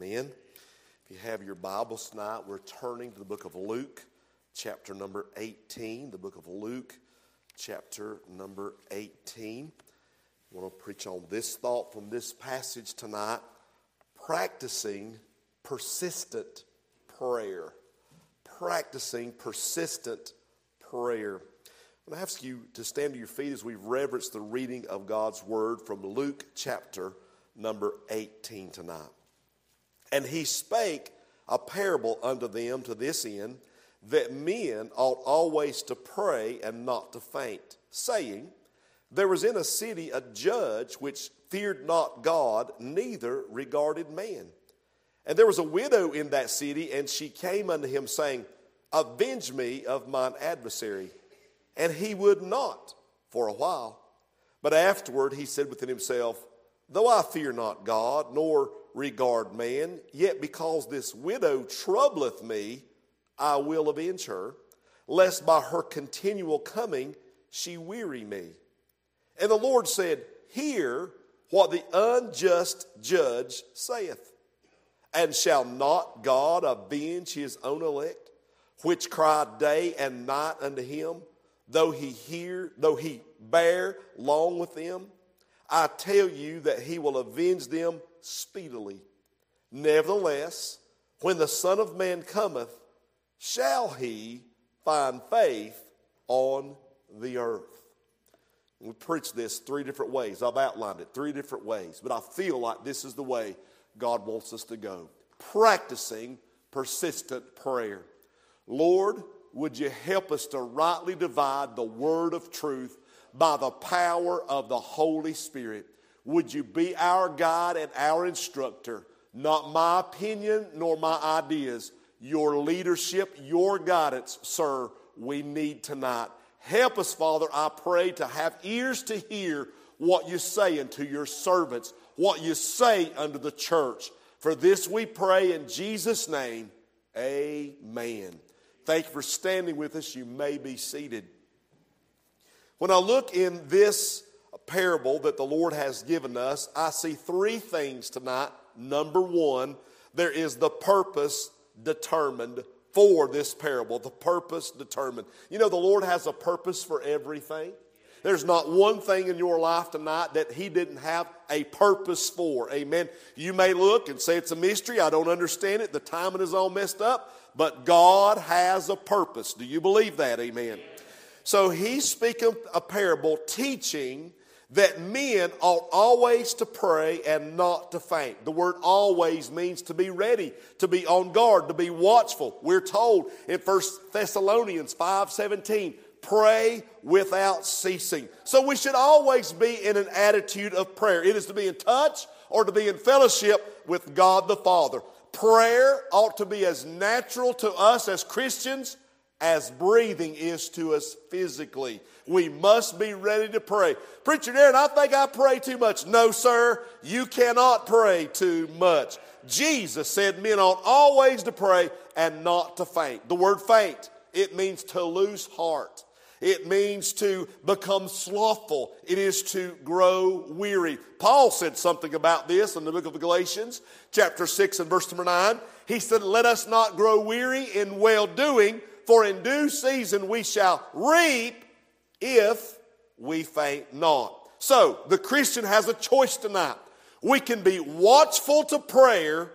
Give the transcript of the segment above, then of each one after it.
Amen. If you have your Bibles tonight, we're turning to the book of Luke, chapter number 18. The book of Luke, chapter number 18. I want to preach on this thought from this passage tonight practicing persistent prayer. Practicing persistent prayer. I'm going to ask you to stand to your feet as we reverence the reading of God's word from Luke chapter number 18 tonight. And he spake a parable unto them to this end, that men ought always to pray and not to faint, saying, There was in a city a judge which feared not God, neither regarded man. And there was a widow in that city, and she came unto him, saying, Avenge me of mine adversary. And he would not for a while. But afterward he said within himself, Though I fear not God, nor regard man, yet because this widow troubleth me, I will avenge her, lest by her continual coming she weary me. And the Lord said, Hear what the unjust judge saith. And shall not God avenge his own elect, which cry day and night unto him, though he hear, though he bear long with them? I tell you that he will avenge them speedily. Nevertheless, when the Son of Man cometh, shall he find faith on the earth? We preach this three different ways. I've outlined it three different ways, but I feel like this is the way God wants us to go. Practicing persistent prayer. Lord, would you help us to rightly divide the word of truth by the power of the Holy Spirit? Would you be our guide and our instructor? Not my opinion nor my ideas. Your leadership, your guidance, sir, we need tonight. Help us, Father, I pray, to have ears to hear what you say unto your servants, what you say unto the church. For this we pray in Jesus' name. Amen. Thank you for standing with us. You may be seated. When I look in this parable that the Lord has given us, I see three things tonight. Number one, there is the purpose determined for this parable, the purpose determined. You know, the Lord has a purpose for everything. There's not one thing in your life tonight that He didn't have a purpose for. Amen. You may look and say it's a mystery. I don't understand it. The timing is all messed up. But God has a purpose. Do you believe that? Amen. So He's speaking a parable teaching that men ought always to pray and not to faint. The word always means to be ready, to be on guard, to be watchful. We're told in 1 Thessalonians 5:17, pray without ceasing. So we should always be in an attitude of prayer. It is to be in touch or to be in fellowship with God the Father. Prayer ought to be as natural to us as Christians as breathing is to us physically. We must be ready to pray. Preacher Darren, I think I pray too much. No, sir, you cannot pray too much. Jesus said men ought always to pray and not to faint. The word faint, it means to lose heart. It means to become slothful. It is to grow weary. Paul said something about this in the book of Galatians, chapter 6 and verse number 9. He said, Let us not grow weary in well doing, for in due season we shall reap if we faint not. So, the Christian has a choice tonight. We can be watchful to prayer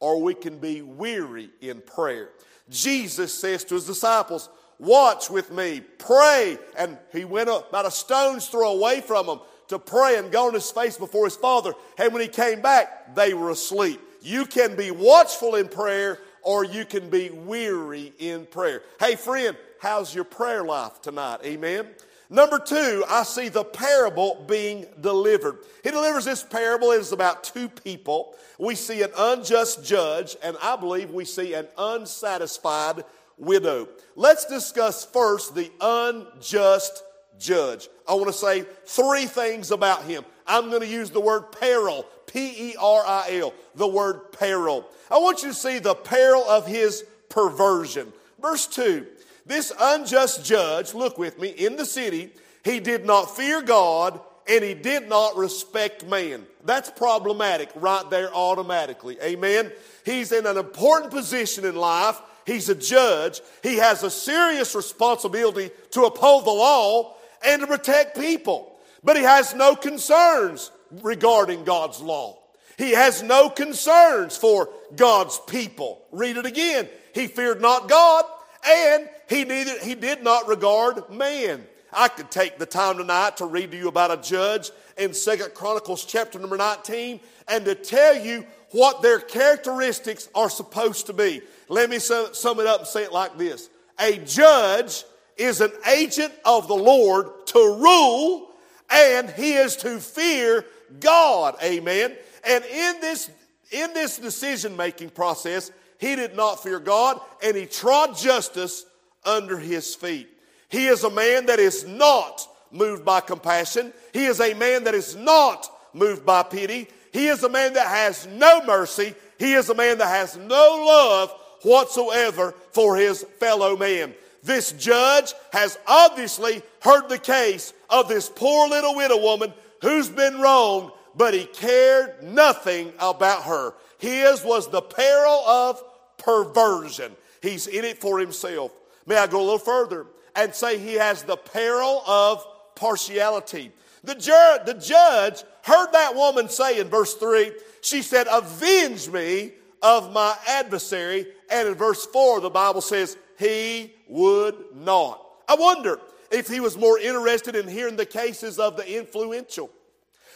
or we can be weary in prayer. Jesus says to his disciples, Watch with me, pray. And he went about a stone's throw away from them to pray and go on his face before his father. And when he came back, they were asleep. You can be watchful in prayer or you can be weary in prayer. Hey, friend, how's your prayer life tonight? Amen. Number two, I see the parable being delivered. He delivers this parable. It is about two people. We see an unjust judge, and I believe we see an unsatisfied widow. Let's discuss first the unjust judge. I want to say three things about him. I'm going to use the word peril, P E R I L, the word peril. I want you to see the peril of his perversion. Verse 2 This unjust judge, look with me, in the city, he did not fear God and he did not respect man. That's problematic right there automatically. Amen. He's in an important position in life. He's a judge. He has a serious responsibility to uphold the law and to protect people. But he has no concerns regarding God's law. He has no concerns for God's people. Read it again. He feared not God, and he, neither, he did not regard man. I could take the time tonight to read to you about a judge in Second Chronicles chapter number 19 and to tell you what their characteristics are supposed to be. Let me sum it up and say it like this. A judge is an agent of the Lord to rule and he is to fear God. Amen. And in this, in this decision making process, he did not fear God and he trod justice under his feet. He is a man that is not moved by compassion. He is a man that is not moved by pity. He is a man that has no mercy. He is a man that has no love whatsoever for his fellow man. This judge has obviously heard the case of this poor little widow woman who's been wronged but he cared nothing about her. His was the peril of perversion. He's in it for himself. May I go a little further and say he has the peril of partiality. The, the judge heard that woman say in verse 3, she said, Avenge me of my adversary. And in verse 4, the Bible says, He would not. I wonder if he was more interested in hearing the cases of the influential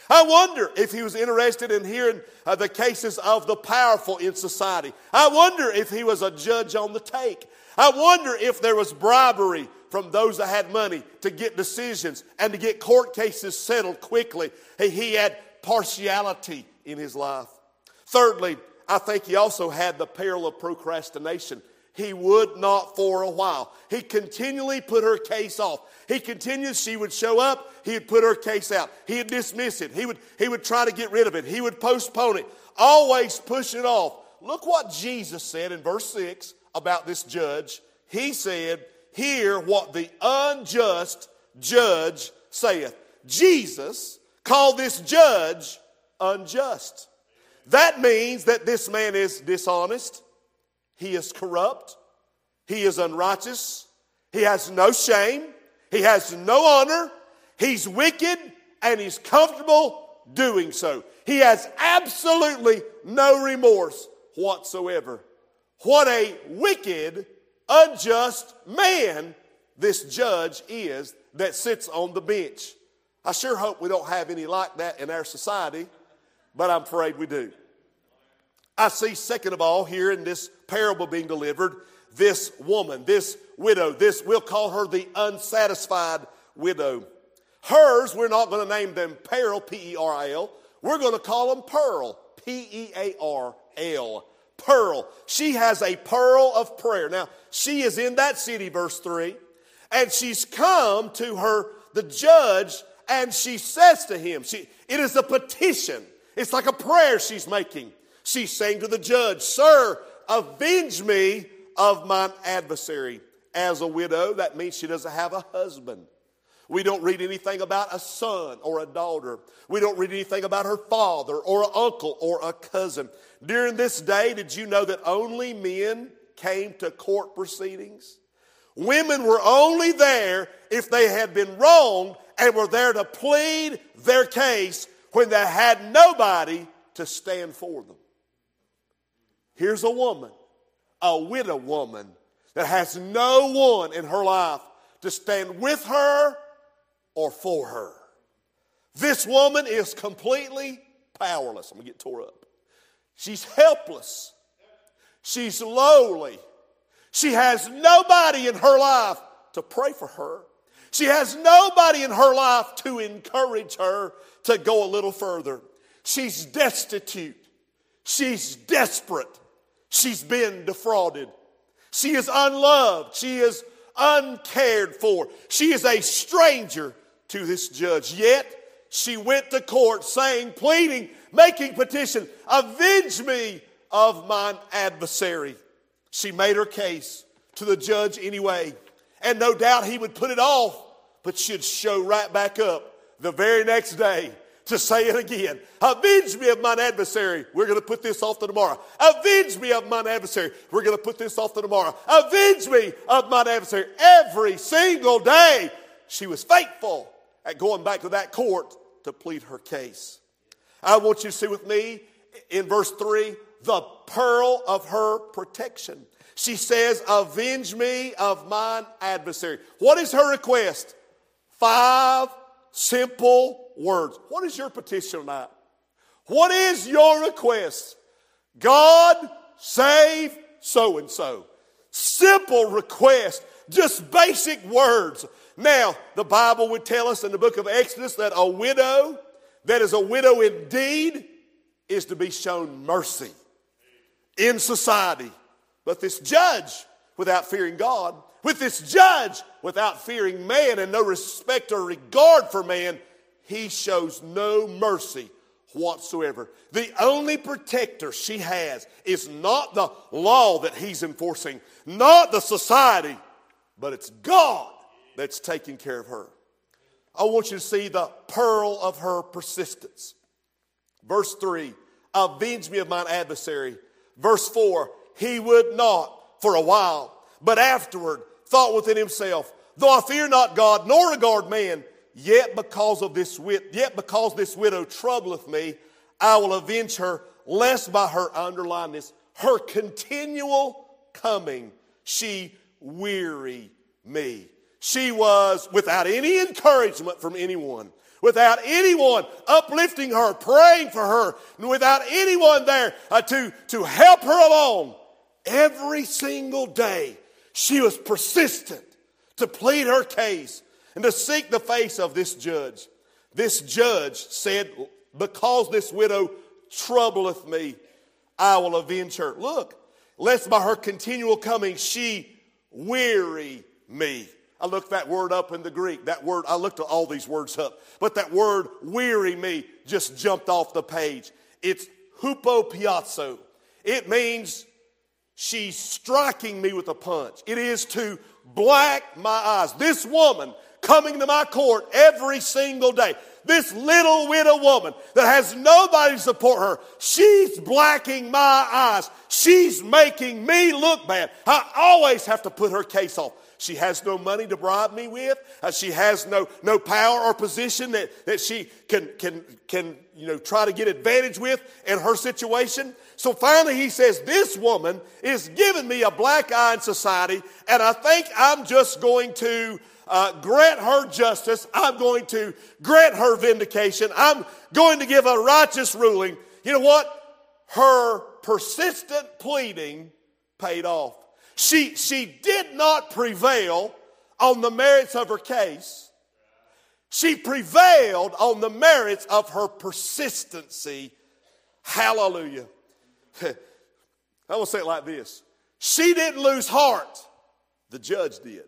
I wonder if he was interested in hearing uh, the cases of the powerful in society. I wonder if he was a judge on the take. I wonder if there was bribery from those that had money to get decisions and to get court cases settled quickly. He had partiality in his life. Thirdly, I think he also had the peril of procrastination. He would not for a while. He continually put her case off. He continued, she would show up, he would put her case out. He would dismiss it. He would, he would try to get rid of it. He would postpone it, always push it off. Look what Jesus said in verse 6 about this judge. He said, Hear what the unjust judge saith. Jesus called this judge unjust. That means that this man is dishonest, he is corrupt, he is unrighteous, he has no shame, he has no honor. He's wicked and he's comfortable doing so. He has absolutely no remorse whatsoever. What a wicked, unjust man this judge is that sits on the bench. I sure hope we don't have any like that in our society, but I'm afraid we do. I see, second of all, here in this parable being delivered, this woman, this widow. This, we'll call her the unsatisfied widow. Hers, we're not going to name them Peril, P E R I L. We're going to call them Pearl, P E A R L. Pearl. She has a pearl of prayer. Now, she is in that city, verse 3, and she's come to her, the judge, and she says to him, she, it is a petition. It's like a prayer she's making. She's saying to the judge, Sir, avenge me of mine adversary as a widow, that means she doesn't have a husband. We don't read anything about a son or a daughter. We don't read anything about her father or an uncle or a cousin. During this day, did you know that only men came to court proceedings? Women were only there if they had been wronged and were there to plead their case when they had nobody to stand for them. Here's a woman, a widow woman that has no one in her life to stand with her or for her. This woman is completely powerless. I'm going to get tore up. She's helpless. She's lowly. She has nobody in her life to pray for her. She has nobody in her life to encourage her to go a little further. She's destitute. She's desperate. She's been defrauded. She is unloved. She is uncared for. She is a stranger to this judge. Yet she went to court saying, pleading, making petition, avenge me of mine adversary. She made her case to the judge anyway. And no doubt he would put it off, but she'd show right back up the very next day to say it again. Avenge me of mine adversary. We're going to put this off to tomorrow. Avenge me of mine adversary. We're going to put this off to tomorrow. Avenge me of mine adversary. Every single day, she was faithful at going back to that court to plead her case. I want you to see with me in verse 3 the pearl of her protection. She says, Avenge me of mine adversary. What is her request? Five simple words. What is your petition tonight? What is your request? God save so and so. Simple request, just basic words. Now, the Bible would tell us in the book of Exodus that a widow, that is a widow indeed, is to be shown mercy in society. But this judge, without fearing God, with this judge, without fearing man and no respect or regard for man, he shows no mercy whatsoever. The only protector she has is not the law that he's enforcing, not the society, but it's God that's taking care of her. I want you to see the pearl of her persistence. Verse 3 Avenge me of mine adversary. Verse 4 He would not for a while, but afterward thought within himself, Though I fear not God, nor regard man, yet because of this wit, yet because this widow troubleth me, I will avenge her, lest by her underline this, her continual coming, she weary me. She was without any encouragement from anyone, without anyone uplifting her, praying for her, and without anyone there uh, to, to help her along. Every single day, she was persistent to plead her case and to seek the face of this judge. This judge said, Because this widow troubleth me, I will avenge her. Look, lest by her continual coming she weary me. I looked that word up in the Greek. That word, I looked all these words up, but that word weary me just jumped off the page. It's hupopiazo. It means she's striking me with a punch. It is to black my eyes. This woman coming to my court every single day. This little widow woman that has nobody to support her, she's blacking my eyes. She's making me look bad. I always have to put her case off. She has no money to bribe me with. Uh, she has no, no power or position that, that she can, can, can you know, try to get advantage with in her situation. So finally, he says, This woman is giving me a black eye in society, and I think I'm just going to uh, grant her justice. I'm going to grant her vindication. I'm going to give a righteous ruling. You know what? Her persistent pleading paid off. She, she did not prevail on the merits of her case. She prevailed on the merits of her persistency. Hallelujah. I will say it like this She didn't lose heart, the judge did.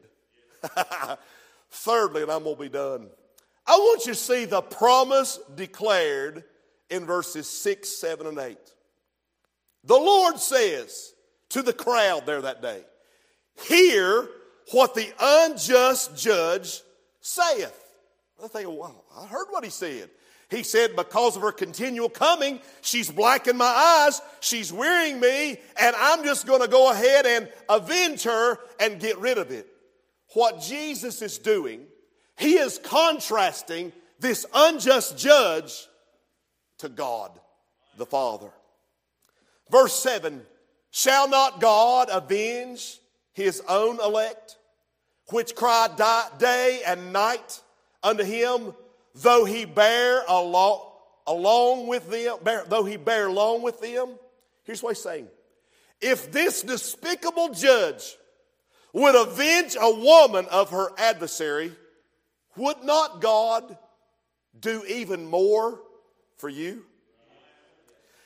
Thirdly, and I'm going to be done, I want you to see the promise declared in verses 6, 7, and 8. The Lord says to the crowd there that day, Hear what the unjust judge saith. I think, well, I heard what he said. He said, Because of her continual coming, she's blackened my eyes, she's wearying me, and I'm just going to go ahead and avenge her and get rid of it what Jesus is doing, he is contrasting this unjust judge to God the Father. Verse 7 Shall not God avenge his own elect, which cry day and night unto him, though he bear along, along with them, bear, though he bear along with them? Here's what he's saying. If this despicable judge would avenge a woman of her adversary, would not God do even more for you?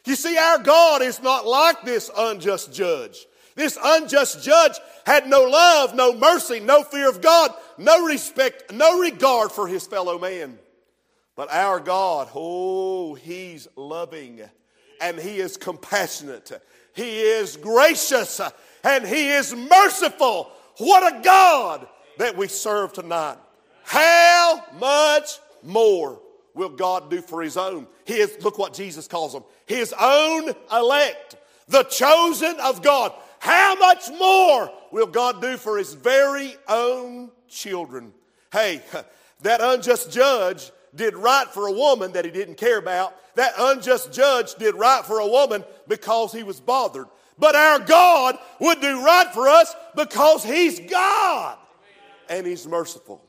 You see, our God is not like this unjust judge. This unjust judge had no love, no mercy, no fear of God, no respect, no regard for his fellow man. But our God, oh, he's loving and he is compassionate. He is gracious and he is merciful what a God that we serve tonight. How much more will God do for his own? His, look what Jesus calls them, his own elect, the chosen of God. How much more will God do for his very own children? Hey, that unjust judge did right for a woman that he didn't care about. That unjust judge did right for a woman because he was bothered. But our God would do right for us because he's God and he's merciful.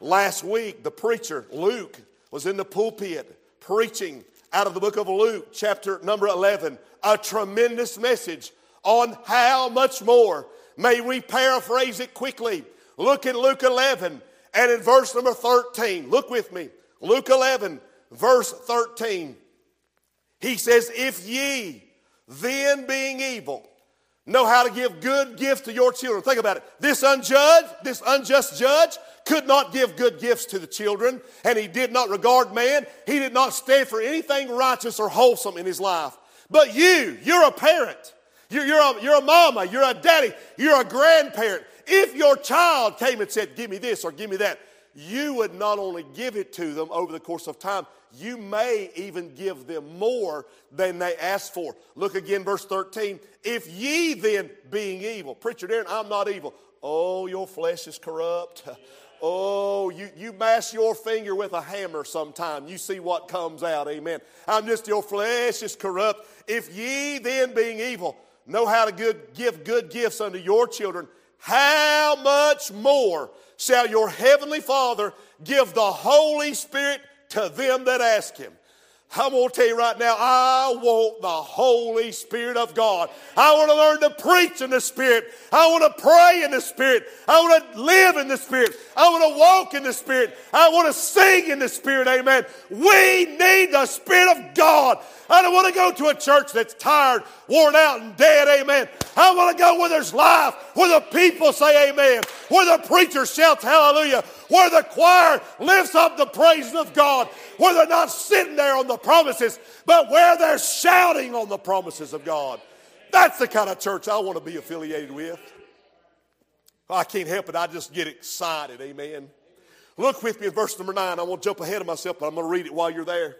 Last week, the preacher, Luke, was in the pulpit preaching out of the book of Luke, chapter number 11, a tremendous message on how much more. May we paraphrase it quickly. Look in Luke 11 and in verse number 13. Look with me. Luke 11, verse 13. He says, If ye, then being evil, know how to give good gifts to your children. Think about it. This unjudged, this unjust judge could not give good gifts to the children, and he did not regard man. He did not stand for anything righteous or wholesome in his life. But you, you're a parent. You're, you're, a, you're a mama. You're a daddy. You're a grandparent. If your child came and said, Give me this or give me that, you would not only give it to them over the course of time, you may even give them more than they asked for. Look again, verse 13. If ye then, being evil, preacher Darren, I'm not evil. Oh, your flesh is corrupt. Oh, you, you mash your finger with a hammer sometime. You see what comes out. Amen. I'm just, your flesh is corrupt. If ye then, being evil, know how to good, give good gifts unto your children, how much more shall your heavenly Father give the Holy Spirit to them that ask him? I'm going to tell you right now, I want the Holy Spirit of God. I want to learn to preach in the Spirit. I want to pray in the Spirit. I want to live in the Spirit. I want to walk in the Spirit. I want to sing in the Spirit. Amen. We need the Spirit of God. I don't want to go to a church that's tired, worn out, and dead. Amen. I want to go where there's life, where the people say amen, where the preacher shouts hallelujah, where the choir lifts up the praises of God, where they're not sitting there on the promises, but where they're shouting on the promises of God. That's the kind of church I want to be affiliated with. I can't help it. I just get excited. Amen. Look with me in verse number nine. I won't jump ahead of myself, but I'm going to read it while you're there.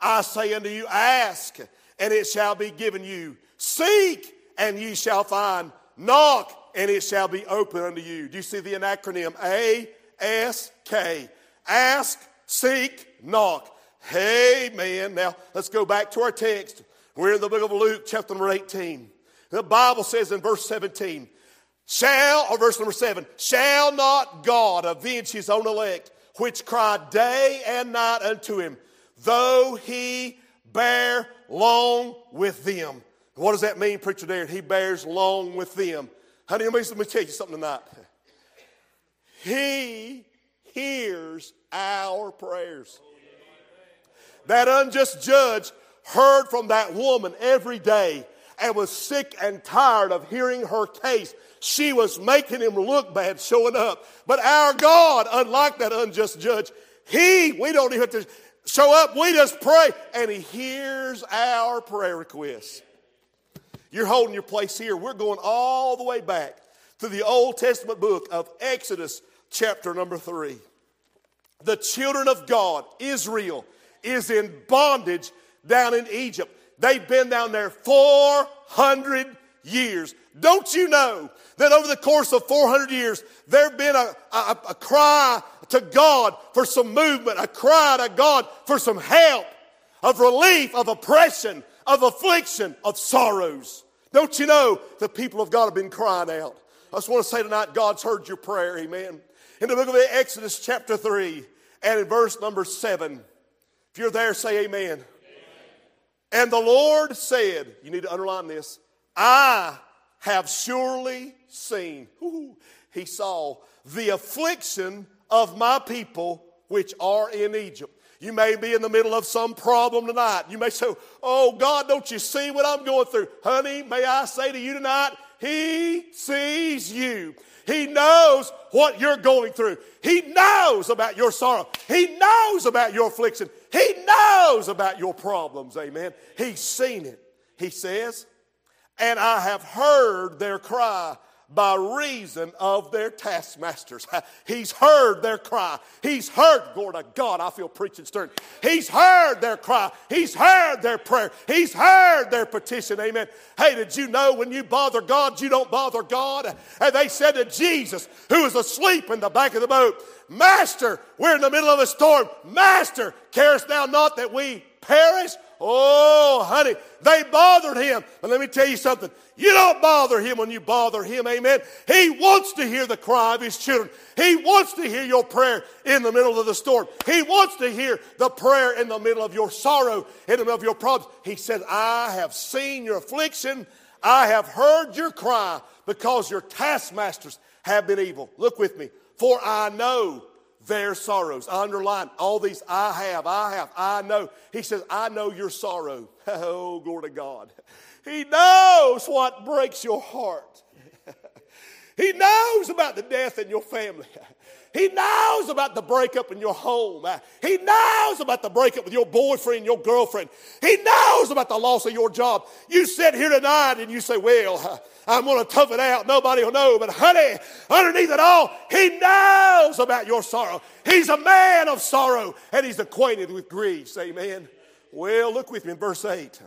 I say unto you, ask, and it shall be given you. Seek, and ye shall find. Knock, and it shall be open unto you. Do you see the acronym? A S K. Ask, seek, knock. Amen. Now, let's go back to our text. We're in the book of Luke, chapter number 18. The Bible says in verse 17, Shall, or verse number 7, shall not God avenge his own elect, which cry day and night unto him? though he bear long with them. What does that mean, preacher Darren? He bears long with them. Honey, let me, let me tell you something tonight. He hears our prayers. That unjust judge heard from that woman every day and was sick and tired of hearing her case. She was making him look bad showing up. But our God, unlike that unjust judge, he, we don't even have to, show up, we just pray, and He hears our prayer requests. You're holding your place here. We're going all the way back to the Old Testament book of Exodus, chapter number three. The children of God, Israel, is in bondage down in Egypt. They've been down there 400 years. Don't you know that over the course of 400 years, there have been a, a, a cry to God for some movement, a cry to God for some help, of relief, of oppression, of affliction, of sorrows. Don't you know the people of God have been crying out? I just want to say tonight, God's heard your prayer, amen. In the book of Exodus, chapter 3, and in verse number 7, if you're there, say amen. amen. And the Lord said, you need to underline this, I have surely seen, ooh, he saw the affliction of my people which are in Egypt. You may be in the middle of some problem tonight. You may say, Oh God, don't you see what I'm going through? Honey, may I say to you tonight, He sees you. He knows what you're going through. He knows about your sorrow. He knows about your affliction. He knows about your problems. Amen. He's seen it. He says, And I have heard their cry by reason of their taskmasters. He's heard their cry. He's heard, glory to God, I feel preaching stern. He's heard their cry. He's heard their prayer. He's heard their petition. Amen. Hey, did you know when you bother God, you don't bother God? And they said to Jesus, who was asleep in the back of the boat, Master, we're in the middle of a storm. Master, carest thou not that we perish? Oh, honey, they bothered him. But let me tell you something. You don't bother him when you bother him, amen. He wants to hear the cry of his children. He wants to hear your prayer in the middle of the storm. He wants to hear the prayer in the middle of your sorrow, in the middle of your problems. He said, I have seen your affliction. I have heard your cry because your taskmasters have been evil. Look with me. For I know their sorrows. I underline all these I have, I have, I know. He says, I know your sorrow. Oh, glory to God. He knows what breaks your heart. he knows about the death in your family. He knows about the breakup in your home. He knows about the breakup with your boyfriend, your girlfriend. He knows about the loss of your job. You sit here tonight and you say, Well, I'm going to tough it out. Nobody will know. But, honey, underneath it all, He knows about your sorrow. He's a man of sorrow and He's acquainted with griefs. Amen. Well, look with me in verse 8.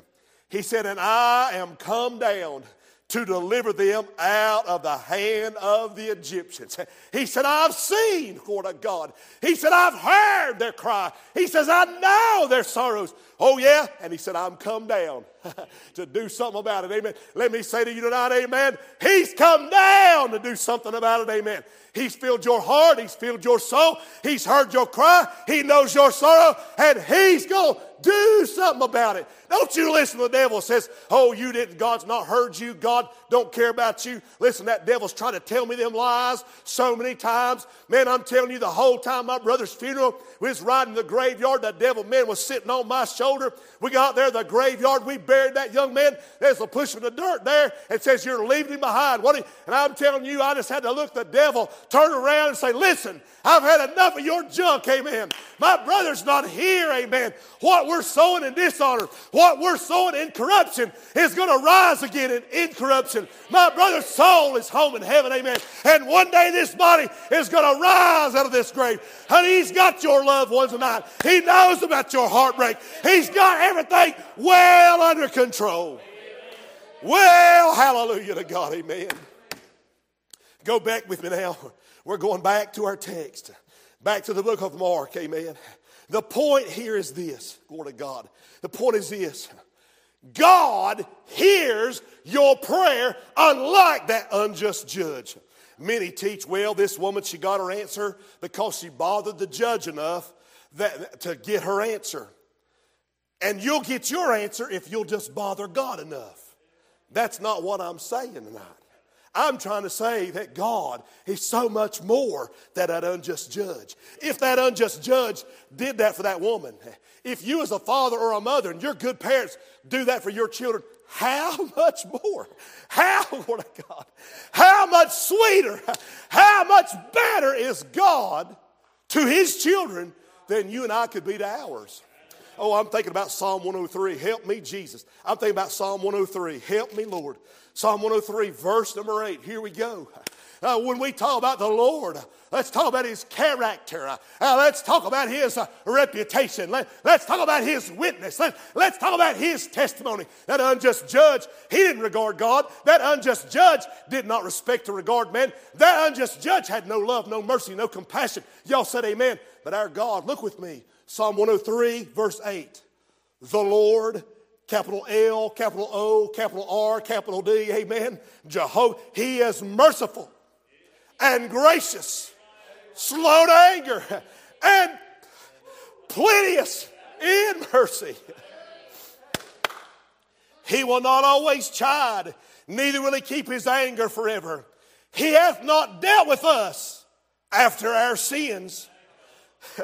He said, And I am come down to deliver them out of the hand of the Egyptians. He said, I've seen, Lord of God. He said, I've heard their cry. He says, I know their sorrows. Oh, yeah? And he said, I'm come down to do something about it. Amen. Let me say to you tonight, amen. He's come down to do something about it. Amen. He's filled your heart. He's filled your soul. He's heard your cry. He knows your sorrow. And he's going do something about it. Don't you listen to the devil says, oh, you didn't, God's not heard you. God don't care about you. Listen, that devil's trying to tell me them lies so many times. Man, I'm telling you the whole time my brother's funeral, we was riding the graveyard, that devil man was sitting on my shoulder. We got there, the graveyard, we buried that young man. There's a push of the dirt there. It says you're leaving him behind. What? And I'm telling you, I just had to look the devil, turn around and say, listen, I've had enough of your junk, amen. My brother's not here, amen. What we're sowing in dishonor, what we're sowing in corruption is going to rise again in incorruption. My brother's soul is home in heaven, amen. And one day this body is going to rise out of this grave. Honey, he's got your loved ones tonight. He knows about your heartbreak. He's got everything well under control. Well, hallelujah to God, amen. Go back with me now. We're going back to our text, back to the book of Mark, amen. The point here is this, glory to God. The point is this God hears your prayer, unlike that unjust judge. Many teach, well, this woman, she got her answer because she bothered the judge enough that, to get her answer. And you'll get your answer if you'll just bother God enough. That's not what I'm saying tonight. I'm trying to say that God is so much more than that unjust judge. If that unjust judge did that for that woman, if you as a father or a mother and your good parents do that for your children, how much more? How, Lord of God, how much sweeter, how much better is God to his children than you and I could be to ours? Oh, I'm thinking about Psalm 103. Help me, Jesus. I'm thinking about Psalm 103. Help me, Lord. Psalm 103, verse number 8. Here we go. Uh, when we talk about the Lord, let's talk about His character. Uh, let's talk about His uh, reputation. Let, us talk about His witness. Let, let's talk about His testimony. That unjust judge, he didn't regard God. That unjust judge did not respect or regard man. That unjust judge had no love, no mercy, no compassion. Y'all said amen. But our God, look with me. Psalm 103, verse 8. The Lord capital L, capital O, capital R, capital D, amen. Jehovah, He is merciful and gracious, slow to anger, and plenteous in mercy. He will not always chide, neither will he keep his anger forever. He hath not dealt with us after our sins,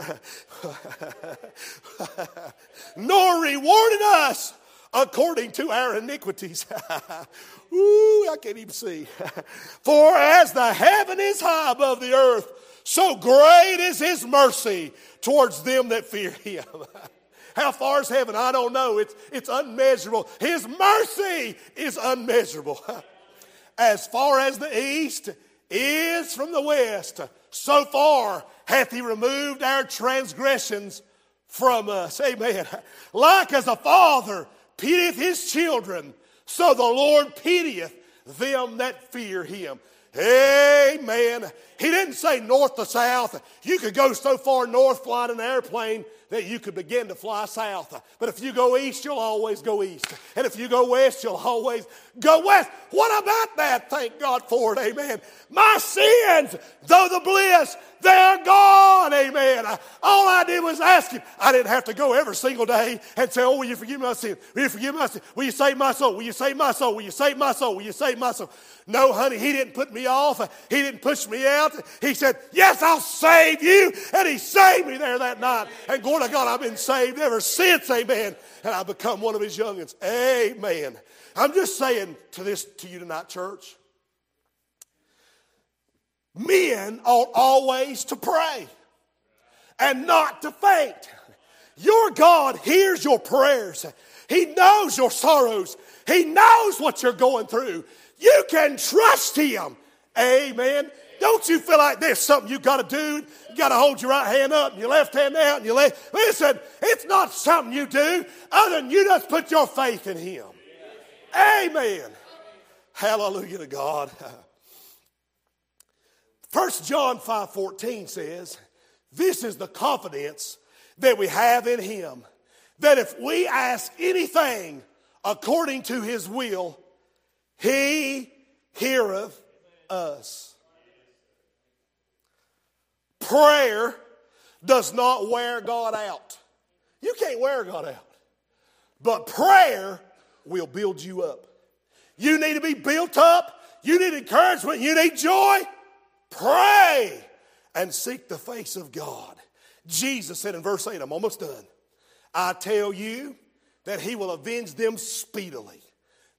nor rewarded us according to our iniquities. Ooh, I can't even see. For as the heaven is high above the earth, so great is his mercy towards them that fear him. How far is heaven? I don't know. It's, it's unmeasurable. His mercy is unmeasurable. as far as the east is from the west, so far hath he removed our transgressions from us. Amen. Like as a father pitieth his children, so the Lord pitieth them that fear him. Amen. He didn't say north to south. You could go so far north flying an airplane that you could begin to fly south. But if you go east, you'll always go east. And if you go west, you'll always go west. What about that? Thank God for it. Amen. My sins, though the bliss, they're gone. Amen. All I did was ask him. I didn't have to go every single day and say, Oh, will you forgive my sin? Will you forgive my sin? Will you save my soul? Will you save my soul? Will you save my soul? Will you save my soul? No, honey, he didn't put me off. He didn't push me out. He said, Yes, I'll save you. And he saved me there that night. And glory to God, I've been saved ever since. Amen. And I've become one of his youngins. Amen. I'm just saying to this to you tonight, church. Men ought always to pray and not to faint. Your God hears your prayers. He knows your sorrows. He knows what you're going through. You can trust Him. Amen. Don't you feel like there's something you got to do? You got to hold your right hand up and your left hand out and your left. Listen, it's not something you do other than you just put your faith in Him. Amen. Hallelujah to God. First John 5:14 says, "This is the confidence that we have in him, that if we ask anything according to his will, he heareth us." Prayer does not wear God out. You can't wear God out. But prayer will build you up. You need to be built up. You need encouragement. You need joy. Pray and seek the face of God. Jesus said in verse 8, I'm almost done. I tell you that he will avenge them speedily.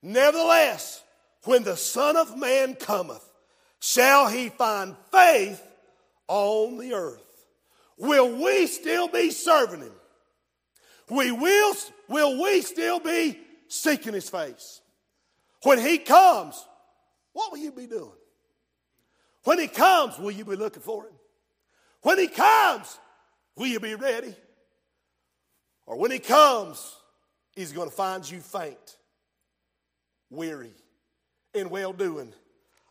Nevertheless, when the Son of Man cometh, shall he find faith on the earth? Will we still be serving him? We will, will we still be seeking his face? When he comes, what will you be doing? When he comes, will you be looking for him? When he comes, will you be ready? Or when he comes, he's going to find you faint, weary, and well doing,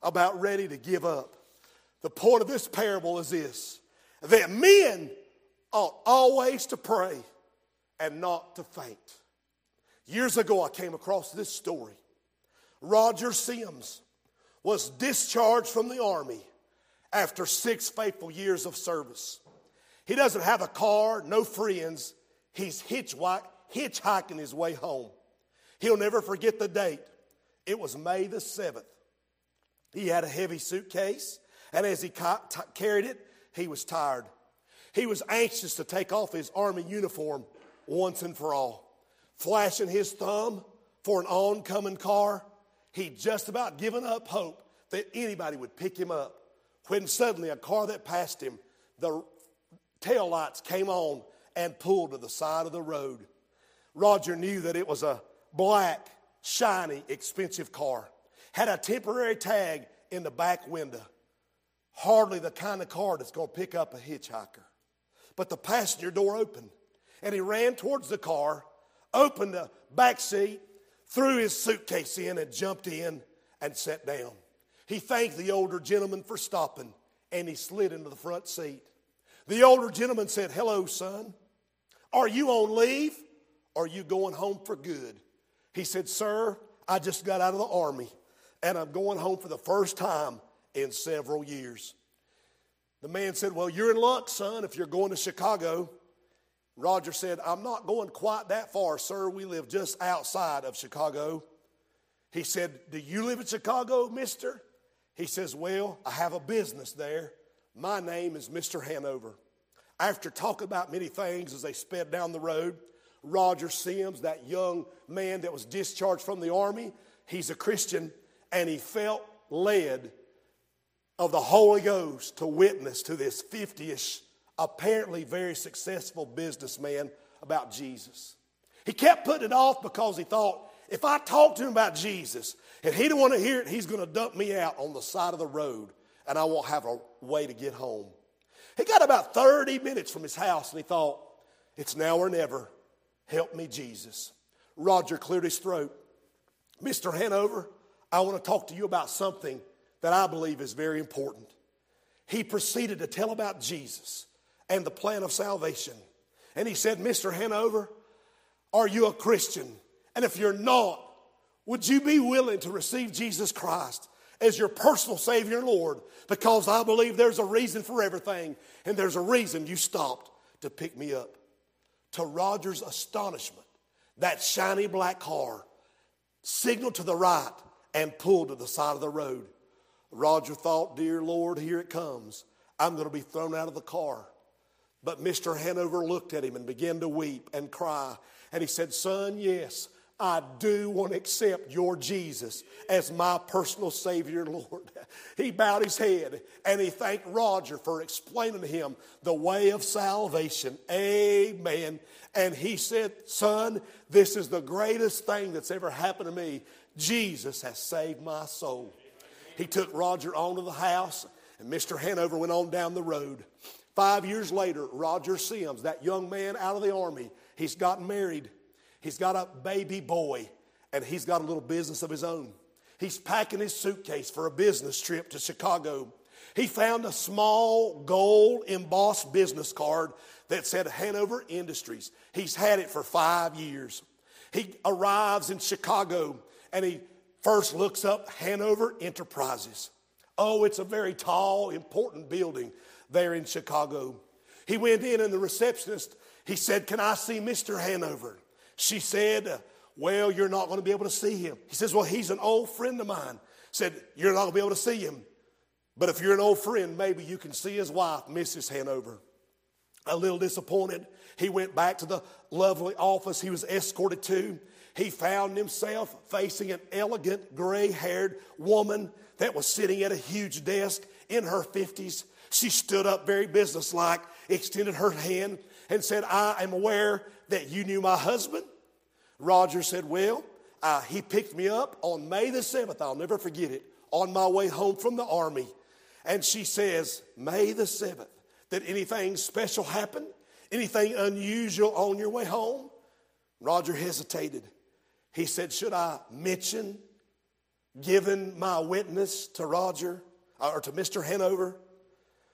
about ready to give up. The point of this parable is this that men ought always to pray and not to faint. Years ago, I came across this story. Roger Sims was discharged from the Army after six faithful years of service. He doesn't have a car, no friends. He's hitchhiking his way home. He'll never forget the date. It was May the 7th. He had a heavy suitcase, and as he ca- t- carried it, he was tired. He was anxious to take off his army uniform once and for all. Flashing his thumb for an oncoming car, He'd just about given up hope that anybody would pick him up when suddenly a car that passed him, the tail lights came on and pulled to the side of the road. Roger knew that it was a black, shiny, expensive car. Had a temporary tag in the back window. Hardly the kind of car that's going to pick up a hitchhiker. But the passenger door opened, and he ran towards the car, opened the back seat, threw his suitcase in and jumped in and sat down. He thanked the older gentleman for stopping and he slid into the front seat. The older gentleman said, Hello, son. Are you on leave or are you going home for good? He said, Sir, I just got out of the army and I'm going home for the first time in several years. The man said, Well, you're in luck, son, if you're going to Chicago. Roger said, I'm not going quite that far, sir. We live just outside of Chicago. He said, Do you live in Chicago, mister? He says, Well, I have a business there. My name is Mr. Hanover. After talking about many things as they sped down the road, Roger Sims, that young man that was discharged from the army, he's a Christian, and he felt led of the Holy Ghost to witness to this 50 ish apparently very successful businessman about Jesus. He kept putting it off because he thought If I talk to him about Jesus and he don't want to hear it, he's going to dump me out on the side of the road and I won't have a way to get home. He got about 30 minutes from his house and he thought, it's now or never. Help me, Jesus. Roger cleared his throat. Mr. Hanover, I want to talk to you about something that I believe is very important. He proceeded to tell about Jesus and the plan of salvation. And he said, Mr. Hanover, are you a Christian? And if you're not, would you be willing to receive Jesus Christ as your personal Savior and Lord? Because I believe there's a reason for everything, and there's a reason you stopped to pick me up. To Roger's astonishment, that shiny black car signaled to the right and pulled to the side of the road. Roger thought, Dear Lord, here it comes. I'm going to be thrown out of the car. But Mr. Hanover looked at him and began to weep and cry. And he said, Son, yes, I do want to accept your Jesus as my personal Savior Lord. He bowed his head and he thanked Roger for explaining to him the way of salvation. Amen. And he said, Son, this is the greatest thing that's ever happened to me. Jesus has saved my soul. He took Roger on to the house, and Mr. Hanover went on down the road. Five years later, Roger Sims, that young man out of the army, he's gotten married. He's got a baby boy, and he's got a little business of his own. He's packing his suitcase for a business trip to Chicago. He found a small gold embossed business card that said Hanover Industries. He's had it for five years. He arrives in Chicago and he first looks up Hanover Enterprises. Oh, it's a very tall, important building there in Chicago. He went in and the receptionist, he said, Can I see Mr. Hanover? She said, Well, you're not going to be able to see him. He says, Well, he's an old friend of mine. Said, You're not going to be able to see him. But if you're an old friend, maybe you can see his wife, Mrs. Hanover. A little disappointed, he went back to the lovely office he was escorted to. He found himself facing an elegant gray haired woman that was sitting at a huge desk in her 50s. She stood up very businesslike, extended her hand, and said, I am aware that you knew my husband. Roger said, Well, uh, he picked me up on May the 7th. I'll never forget it. On my way home from the army. And she says, May the 7th. Did anything special happen? Anything unusual on your way home? Roger hesitated. He said, Should I mention giving my witness to Roger or to Mr. Hanover?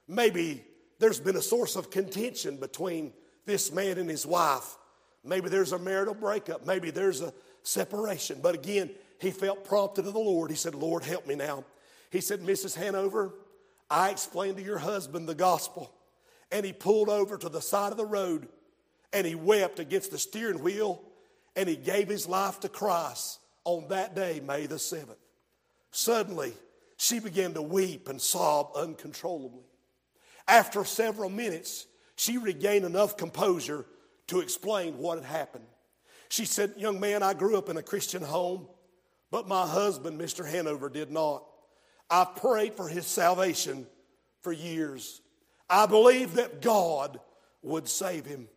Maybe there's been a source of contention between this man and his wife. Maybe there's a marital breakup. Maybe there's a separation. But again, he felt prompted of the Lord. He said, Lord, help me now. He said, Mrs. Hanover, I explained to your husband the gospel. And he pulled over to the side of the road and he wept against the steering wheel and he gave his life to Christ on that day, May the 7th. Suddenly, she began to weep and sob uncontrollably. After several minutes, she regained enough composure to explain what had happened. She said, Young man, I grew up in a Christian home, but my husband, Mr. Hanover, did not. I prayed for his salvation for years. I believed that God would save him.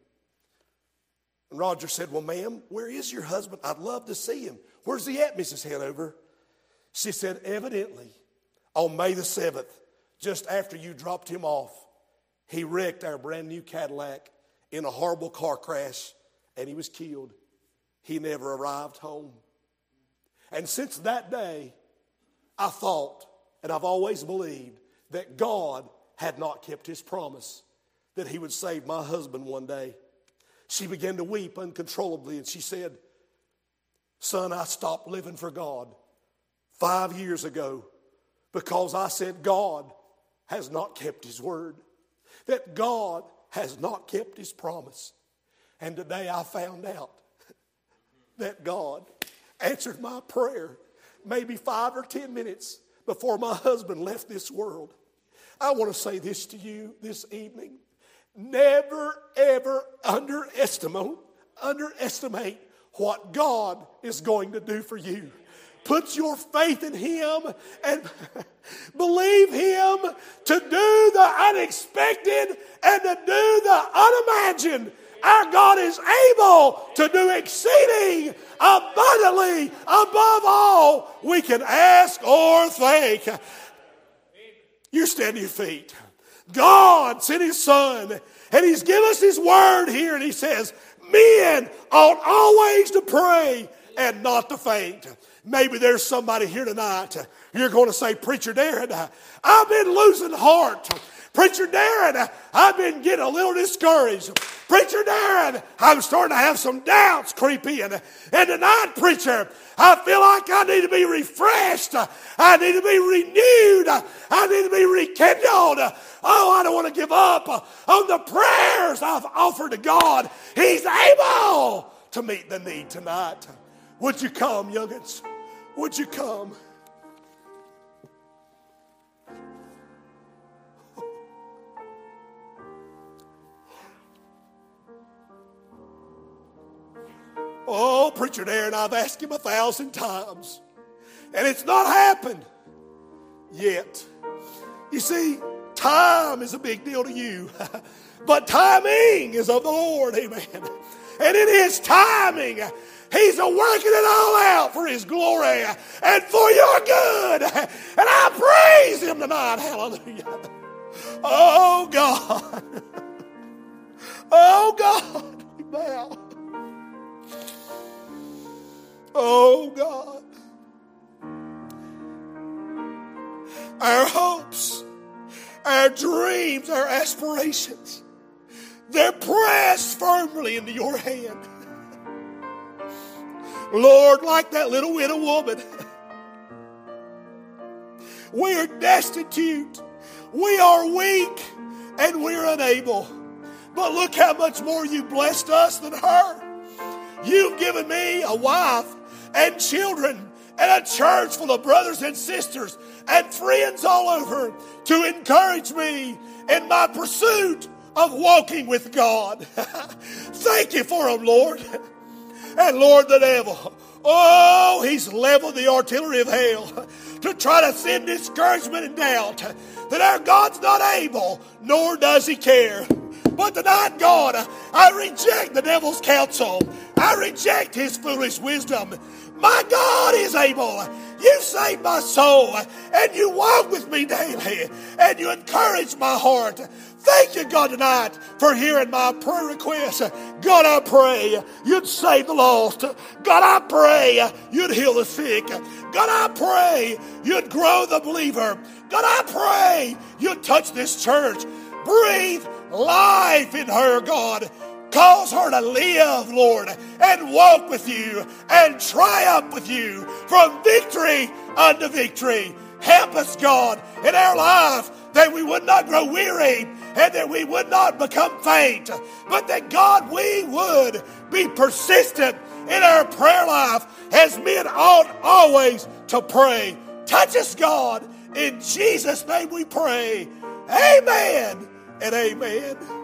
And Roger said, Well, ma'am, where is your husband? I'd love to see him. Where's he at, Mrs. Hanover? She said, Evidently, on May the 7th, just after you dropped him off, he wrecked our brand new Cadillac in a horrible car crash and he was killed. He never arrived home. And since that day, I thought, and I've always believed, that God had not kept his promise that he would save my husband one day. She began to weep uncontrollably and she said, Son, I stopped living for God five years ago because I said God has not kept his word, that God has not kept his promise. And today I found out that God answered my prayer maybe five or ten minutes before my husband left this world. I want to say this to you this evening. Never, ever underestimate, underestimate what God is going to do for you. Put your faith in Him and believe Him to do the unexpected and to do the unimagined. Our God is able to do exceeding abundantly above all we can ask or think. You stand to your feet. God sent his son and he's given us his word here and he says, men ought always to pray and not to faint. Maybe there's somebody here tonight. You're going to say, Preacher Darren, I've been losing heart. Preacher Darren, I've been getting a little discouraged. Preacher Darren, I'm starting to have some doubts creep in. And tonight, preacher, I feel like I need to be refreshed. I need to be renewed. I need to be rekindled. Oh, I don't want to give up on the prayers I've offered to God. He's able to meet the need tonight. Would you come, youngins? Would you come? Oh, Preacher Darren, I've asked him a thousand times, and it's not happened yet. You see, time is a big deal to you, but timing is of the Lord, amen. And in His timing, He's working it all out for His glory and for your good. And I praise Him tonight, hallelujah. Oh, God. Oh, God. Oh God. Our hopes, our dreams, our aspirations, they're pressed firmly into your hand. Lord, like that little widow woman, we are destitute, we are weak, and we're unable. But look how much more you blessed us than her. You've given me a wife and children and a church full of brothers and sisters and friends all over to encourage me in my pursuit of walking with God. Thank you for him, Lord. And Lord, the devil, oh, he's leveled the artillery of hell to try to send discouragement and doubt that our God's not able, nor does he care. But tonight, God, I reject the devil's counsel. I reject his foolish wisdom. My God is able. You save my soul and you walk with me daily and you encourage my heart. Thank you, God, tonight for hearing my prayer request. God, I pray you'd save the lost. God, I pray you'd heal the sick. God, I pray you'd grow the believer. God, I pray you'd touch this church. Breathe life in her, God. Cause her to live, Lord, and walk with you and triumph with you from victory unto victory. Help us, God, in our life that we would not grow weary and that we would not become faint, but that, God, we would be persistent in our prayer life as men ought always to pray. Touch us, God. In Jesus' name we pray. Amen and amen.